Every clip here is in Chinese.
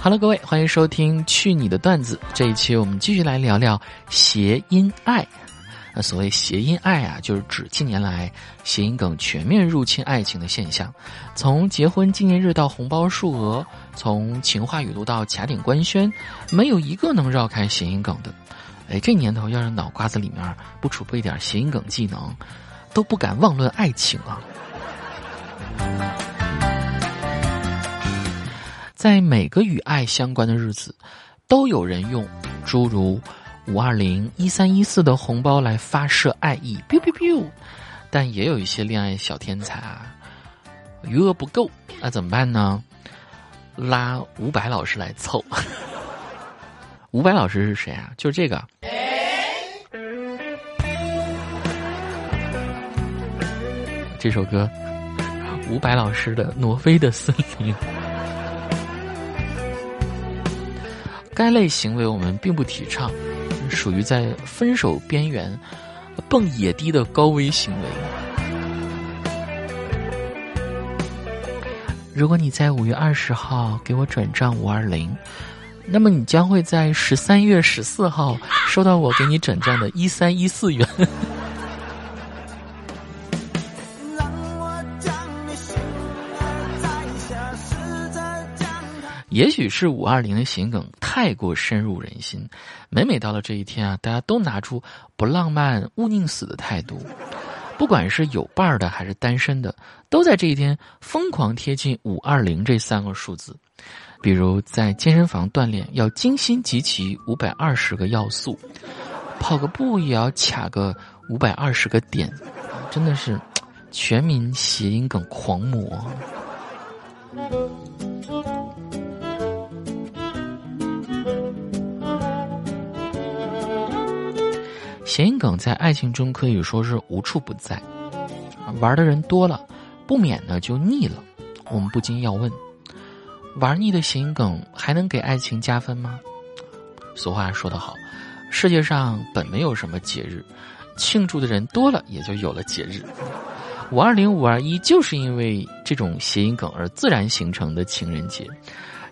Hello，各位，欢迎收听《去你的段子》。这一期我们继续来聊聊谐音爱。那所谓谐音爱啊，就是指近年来谐音梗全面入侵爱情的现象。从结婚纪念日到红包数额，从情话语录到卡点官宣，没有一个能绕开谐音梗的。哎，这年头要是脑瓜子里面不储备点谐音梗技能，都不敢妄论爱情啊。在每个与爱相关的日子，都有人用诸如五二零、一三一四的红包来发射爱意，biu biu biu。但也有一些恋爱小天才啊，余额不够，那怎么办呢？拉伍佰老师来凑。伍佰老师是谁啊？就是这个。这首歌，伍佰老师的《挪威的森林》。该类行为我们并不提倡，属于在分手边缘蹦野迪的高危行为。如果你在五月二十号给我转账五二零，那么你将会在十三月十四号收到我给你转账的一三一四元。也许是五二零的谐音梗太过深入人心，每每到了这一天啊，大家都拿出不浪漫勿宁死的态度，不管是有伴儿的还是单身的，都在这一天疯狂贴近五二零这三个数字。比如在健身房锻炼要精心集齐五百二十个要素，跑个步也要卡个五百二十个点，真的是全民谐音梗狂魔。谐音梗在爱情中可以说是无处不在，玩的人多了，不免呢就腻了。我们不禁要问：玩腻的谐音梗还能给爱情加分吗？俗话说得好，世界上本没有什么节日，庆祝的人多了，也就有了节日。五二零、五二一就是因为这种谐音梗而自然形成的情人节。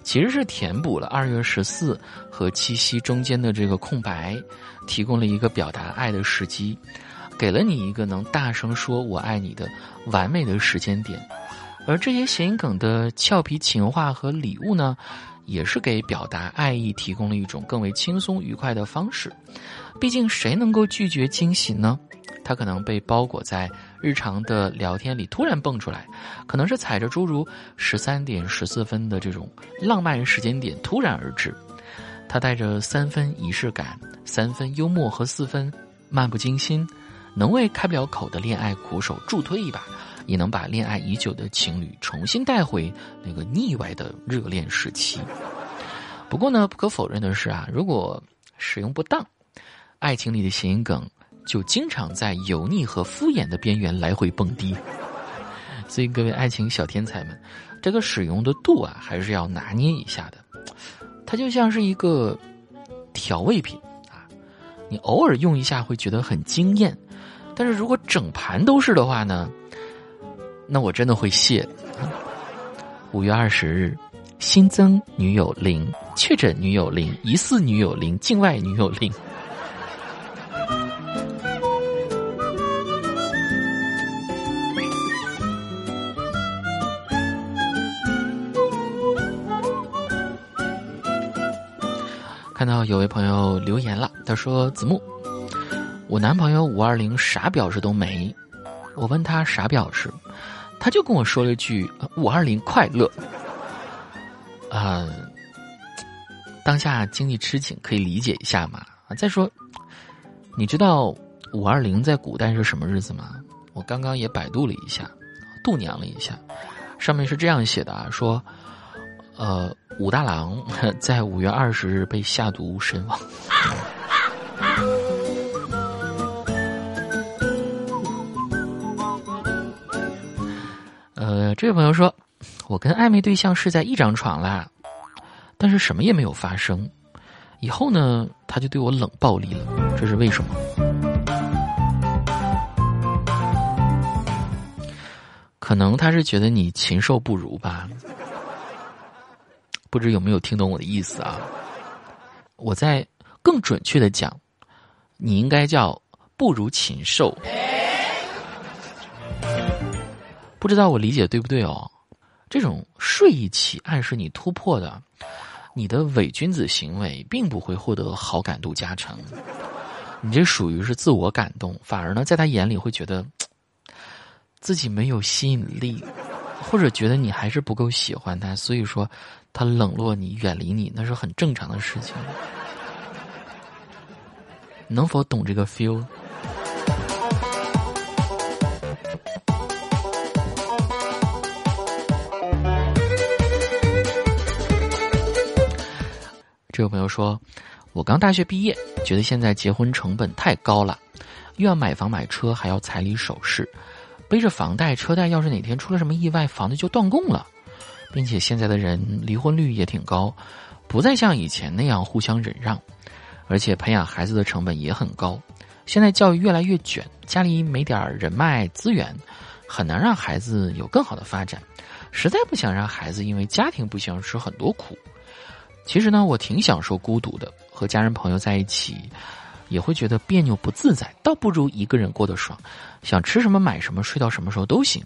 其实是填补了二月十四和七夕中间的这个空白，提供了一个表达爱的时机，给了你一个能大声说我爱你的完美的时间点。而这些谐音梗的俏皮情话和礼物呢，也是给表达爱意提供了一种更为轻松愉快的方式。毕竟谁能够拒绝惊喜呢？它可能被包裹在日常的聊天里突然蹦出来，可能是踩着诸如十三点十四分的这种浪漫时间点突然而至，它带着三分仪式感、三分幽默和四分漫不经心，能为开不了口的恋爱苦手助推一把，也能把恋爱已久的情侣重新带回那个腻歪的热恋时期。不过呢，不可否认的是啊，如果使用不当，爱情里的谐音梗。就经常在油腻和敷衍的边缘来回蹦迪，所以各位爱情小天才们，这个使用的度啊，还是要拿捏一下的。它就像是一个调味品啊，你偶尔用一下会觉得很惊艳，但是如果整盘都是的话呢，那我真的会谢。五月二十日，新增女友零，确诊女友零，疑似女友零，境外女友零。有位朋友留言了，他说：“子木，我男朋友五二零啥表示都没。我问他啥表示，他就跟我说了一句‘五二零快乐’。啊，当下经济吃紧，可以理解一下嘛啊。再说，你知道五二零在古代是什么日子吗？我刚刚也百度了一下，度娘了一下，上面是这样写的啊，说。”呃，武大郎在五月二十日被下毒身亡。呃，这位朋友说，我跟暧昧对象是在一张床啦，但是什么也没有发生。以后呢，他就对我冷暴力了，这是为什么？可能他是觉得你禽兽不如吧？不知有没有听懂我的意思啊？我在更准确的讲，你应该叫不如禽兽。不知道我理解对不对哦？这种睡一起暗示你突破的，你的伪君子行为并不会获得好感度加成。你这属于是自我感动，反而呢，在他眼里会觉得自己没有吸引力，或者觉得你还是不够喜欢他，所以说他冷落你、远离你，那是很正常的事情。能否懂这个 feel？这位朋友说：“我刚大学毕业，觉得现在结婚成本太高了，又要买房买车，还要彩礼首饰，背着房贷车贷，要是哪天出了什么意外，房子就断供了，并且现在的人离婚率也挺高，不再像以前那样互相忍让，而且培养孩子的成本也很高。现在教育越来越卷，家里没点人脉资源，很难让孩子有更好的发展。实在不想让孩子因为家庭不幸吃很多苦。”其实呢，我挺享受孤独的，和家人朋友在一起，也会觉得别扭不自在，倒不如一个人过得爽。想吃什么买什么，睡到什么时候都行。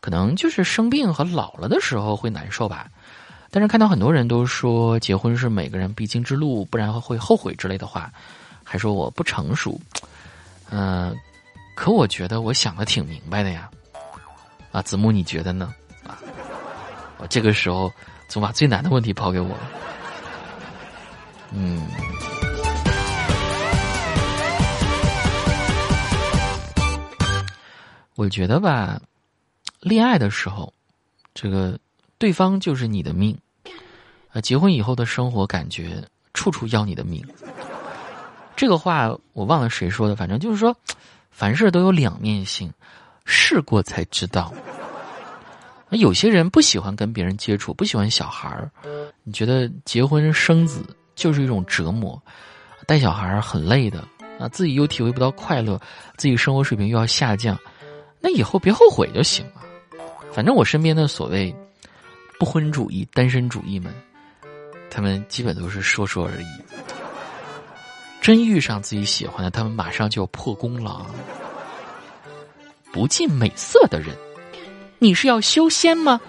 可能就是生病和老了的时候会难受吧。但是看到很多人都说结婚是每个人必经之路，不然会后悔之类的话，还说我不成熟。嗯，可我觉得我想的挺明白的呀。啊，子木你觉得呢？啊，我这个时候总把最难的问题抛给我。嗯，我觉得吧，恋爱的时候，这个对方就是你的命，啊，结婚以后的生活感觉处处要你的命。这个话我忘了谁说的，反正就是说，凡事都有两面性，试过才知道。有些人不喜欢跟别人接触，不喜欢小孩儿，你觉得结婚生子？就是一种折磨，带小孩很累的啊，自己又体会不到快乐，自己生活水平又要下降，那以后别后悔就行了。反正我身边的所谓不婚主义、单身主义们，他们基本都是说说而已。真遇上自己喜欢的，他们马上就要破功了。不近美色的人，你是要修仙吗？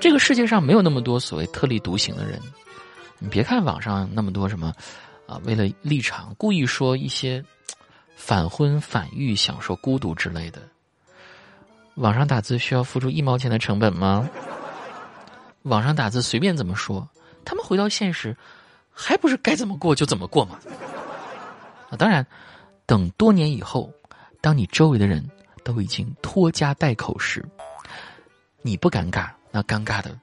这个世界上没有那么多所谓特立独行的人，你别看网上那么多什么，啊，为了立场故意说一些反婚反育、享受孤独之类的。网上打字需要付出一毛钱的成本吗？网上打字随便怎么说，他们回到现实，还不是该怎么过就怎么过吗？啊，当然，等多年以后，当你周围的人都已经拖家带口时，你不尴尬。那尴尬的，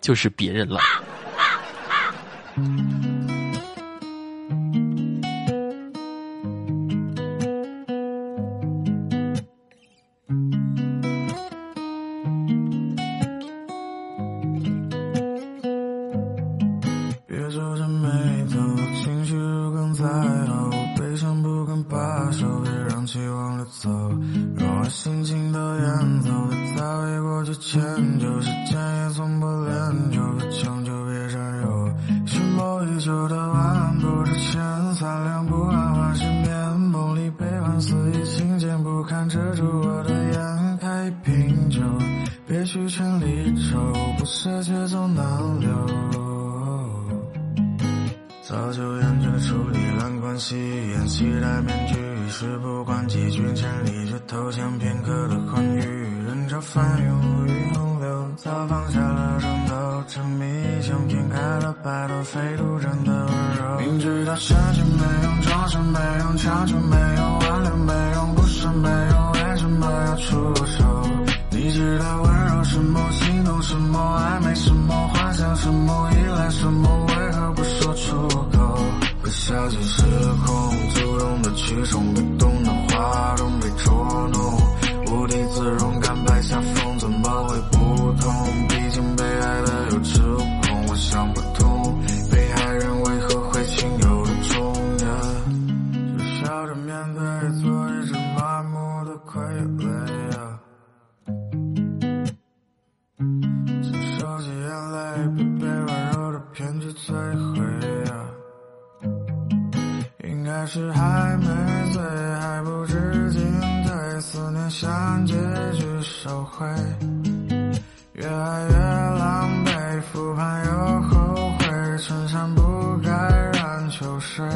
就是别人了。迁就，时间也从不恋旧，别强求，别占有。蓄谋已久的晚安不知签，三两不安分失眠，梦里悲欢肆意心间，不堪遮住我的眼。开一瓶酒，别去千里愁，不舍却总难留。早就厌倦了处理烂关系，演戏戴面具，事不关己，君千里却投降，片刻的欢愉。这翻涌，云洪流，早放下了争斗，沉迷想偏开了，白头非独占的温柔。明知道深情没用，装神没用，强求没用，挽留没用，不舍没用，后悔，越爱越狼狈，复盘又后悔，衬衫不该染秋水，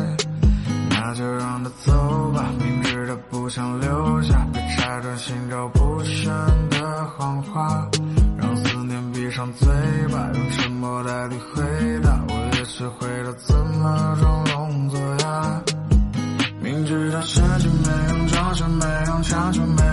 那就让它走吧，明知它不想留下，别拆穿心照不宣的谎话，让思念闭上嘴巴，用沉默代替回答，我也学会了怎么装聋作哑，明知道深情没用，装傻没用，强求没